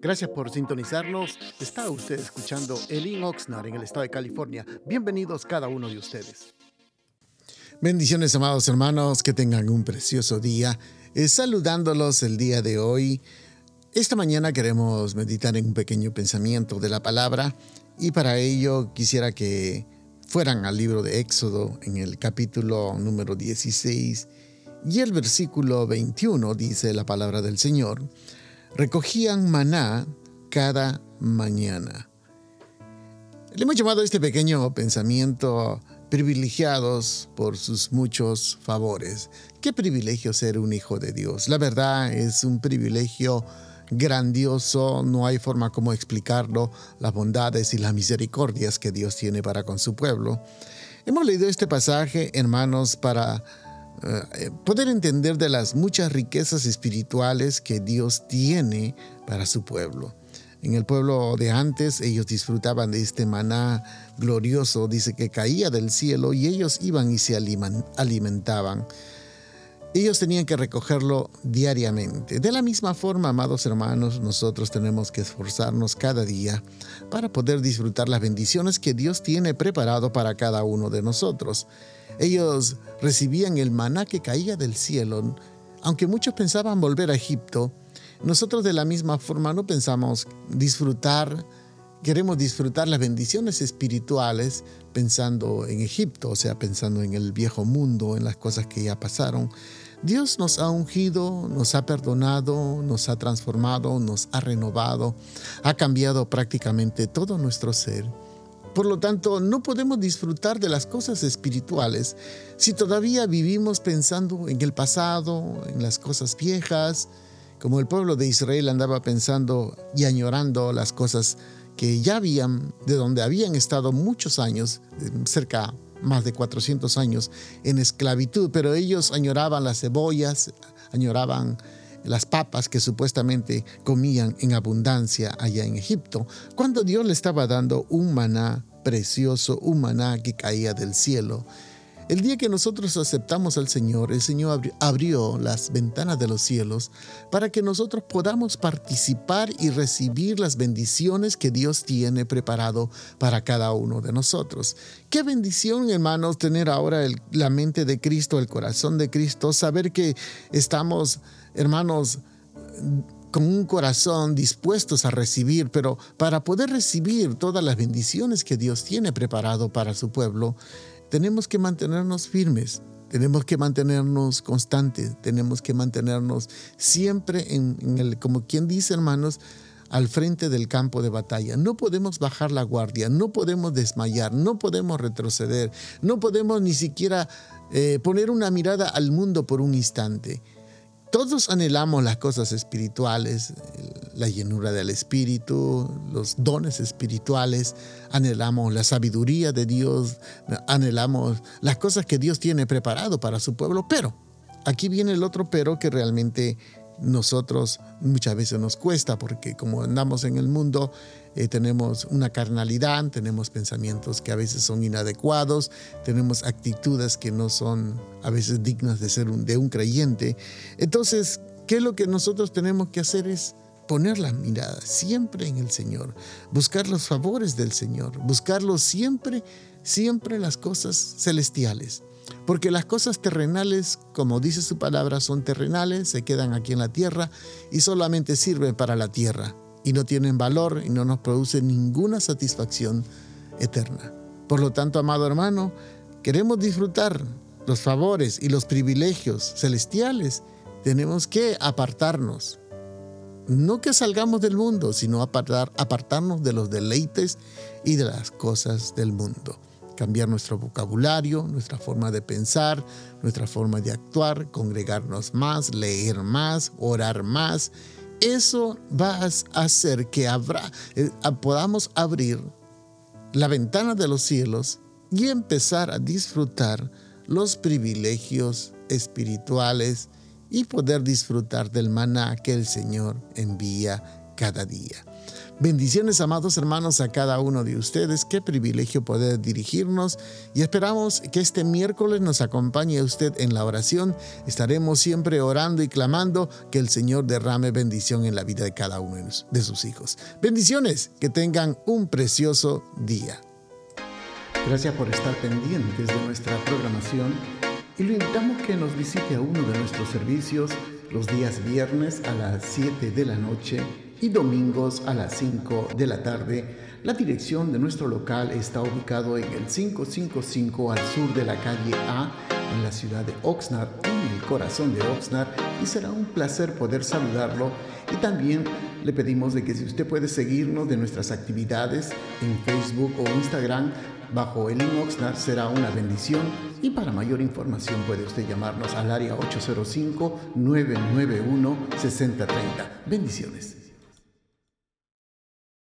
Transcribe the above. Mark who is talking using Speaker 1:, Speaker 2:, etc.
Speaker 1: Gracias por sintonizarnos. Está usted escuchando Elin Oxnard en el estado de California. Bienvenidos cada uno de ustedes. Bendiciones, amados hermanos, que tengan un precioso día. Eh, saludándolos el día de hoy. Esta mañana queremos meditar en un pequeño pensamiento de la palabra y para ello quisiera que fueran al libro de Éxodo en el capítulo número 16 y el versículo 21 dice la palabra del Señor recogían maná cada mañana. Le hemos llamado a este pequeño pensamiento privilegiados por sus muchos favores. Qué privilegio ser un hijo de Dios. La verdad es un privilegio grandioso, no hay forma como explicarlo, las bondades y las misericordias que Dios tiene para con su pueblo. Hemos leído este pasaje, hermanos, para poder entender de las muchas riquezas espirituales que Dios tiene para su pueblo. En el pueblo de antes ellos disfrutaban de este maná glorioso, dice que caía del cielo y ellos iban y se alimentaban. Ellos tenían que recogerlo diariamente. De la misma forma, amados hermanos, nosotros tenemos que esforzarnos cada día para poder disfrutar las bendiciones que Dios tiene preparado para cada uno de nosotros. Ellos recibían el maná que caía del cielo. Aunque muchos pensaban volver a Egipto, nosotros de la misma forma no pensamos disfrutar, queremos disfrutar las bendiciones espirituales pensando en Egipto, o sea, pensando en el viejo mundo, en las cosas que ya pasaron. Dios nos ha ungido, nos ha perdonado, nos ha transformado, nos ha renovado, ha cambiado prácticamente todo nuestro ser. Por lo tanto, no podemos disfrutar de las cosas espirituales si todavía vivimos pensando en el pasado, en las cosas viejas, como el pueblo de Israel andaba pensando y añorando las cosas que ya habían, de donde habían estado muchos años, cerca más de 400 años en esclavitud, pero ellos añoraban las cebollas, añoraban las papas que supuestamente comían en abundancia allá en Egipto, cuando Dios le estaba dando un maná precioso, un maná que caía del cielo. El día que nosotros aceptamos al Señor, el Señor abrió las ventanas de los cielos para que nosotros podamos participar y recibir las bendiciones que Dios tiene preparado para cada uno de nosotros. Qué bendición, hermanos, tener ahora la mente de Cristo, el corazón de Cristo, saber que estamos hermanos, con un corazón dispuestos a recibir, pero para poder recibir todas las bendiciones que Dios tiene preparado para su pueblo, tenemos que mantenernos firmes, tenemos que mantenernos constantes, tenemos que mantenernos siempre en, el, como quien dice hermanos, al frente del campo de batalla. No podemos bajar la guardia, no podemos desmayar, no podemos retroceder, no podemos ni siquiera eh, poner una mirada al mundo por un instante. Todos anhelamos las cosas espirituales, la llenura del espíritu, los dones espirituales, anhelamos la sabiduría de Dios, anhelamos las cosas que Dios tiene preparado para su pueblo, pero aquí viene el otro pero que realmente nosotros muchas veces nos cuesta porque como andamos en el mundo eh, tenemos una carnalidad, tenemos pensamientos que a veces son inadecuados, tenemos actitudes que no son a veces dignas de ser un, de un creyente. Entonces, ¿qué es lo que nosotros tenemos que hacer? Es poner la mirada siempre en el Señor, buscar los favores del Señor, buscarlo siempre, siempre las cosas celestiales. Porque las cosas terrenales, como dice su palabra, son terrenales, se quedan aquí en la tierra y solamente sirven para la tierra y no tienen valor y no nos producen ninguna satisfacción eterna. Por lo tanto, amado hermano, queremos disfrutar los favores y los privilegios celestiales, tenemos que apartarnos. No que salgamos del mundo, sino apartar, apartarnos de los deleites y de las cosas del mundo cambiar nuestro vocabulario, nuestra forma de pensar, nuestra forma de actuar, congregarnos más, leer más, orar más. Eso va a hacer que eh, podamos abrir la ventana de los cielos y empezar a disfrutar los privilegios espirituales y poder disfrutar del maná que el Señor envía cada día. Bendiciones, amados hermanos, a cada uno de ustedes. Qué privilegio poder dirigirnos y esperamos que este miércoles nos acompañe usted en la oración. Estaremos siempre orando y clamando que el Señor derrame bendición en la vida de cada uno de sus hijos. Bendiciones, que tengan un precioso día. Gracias por estar pendientes de nuestra programación y lo invitamos que nos visite a uno de nuestros servicios los días viernes a las 7 de la noche y domingos a las 5 de la tarde. La dirección de nuestro local está ubicado en el 555 al sur de la calle A en la ciudad de Oxnard, en el corazón de Oxnard, y será un placer poder saludarlo. Y también le pedimos de que si usted puede seguirnos de nuestras actividades en Facebook o Instagram, bajo el Oxnard será una bendición y para mayor información puede usted llamarnos al área 805-991-6030. Bendiciones.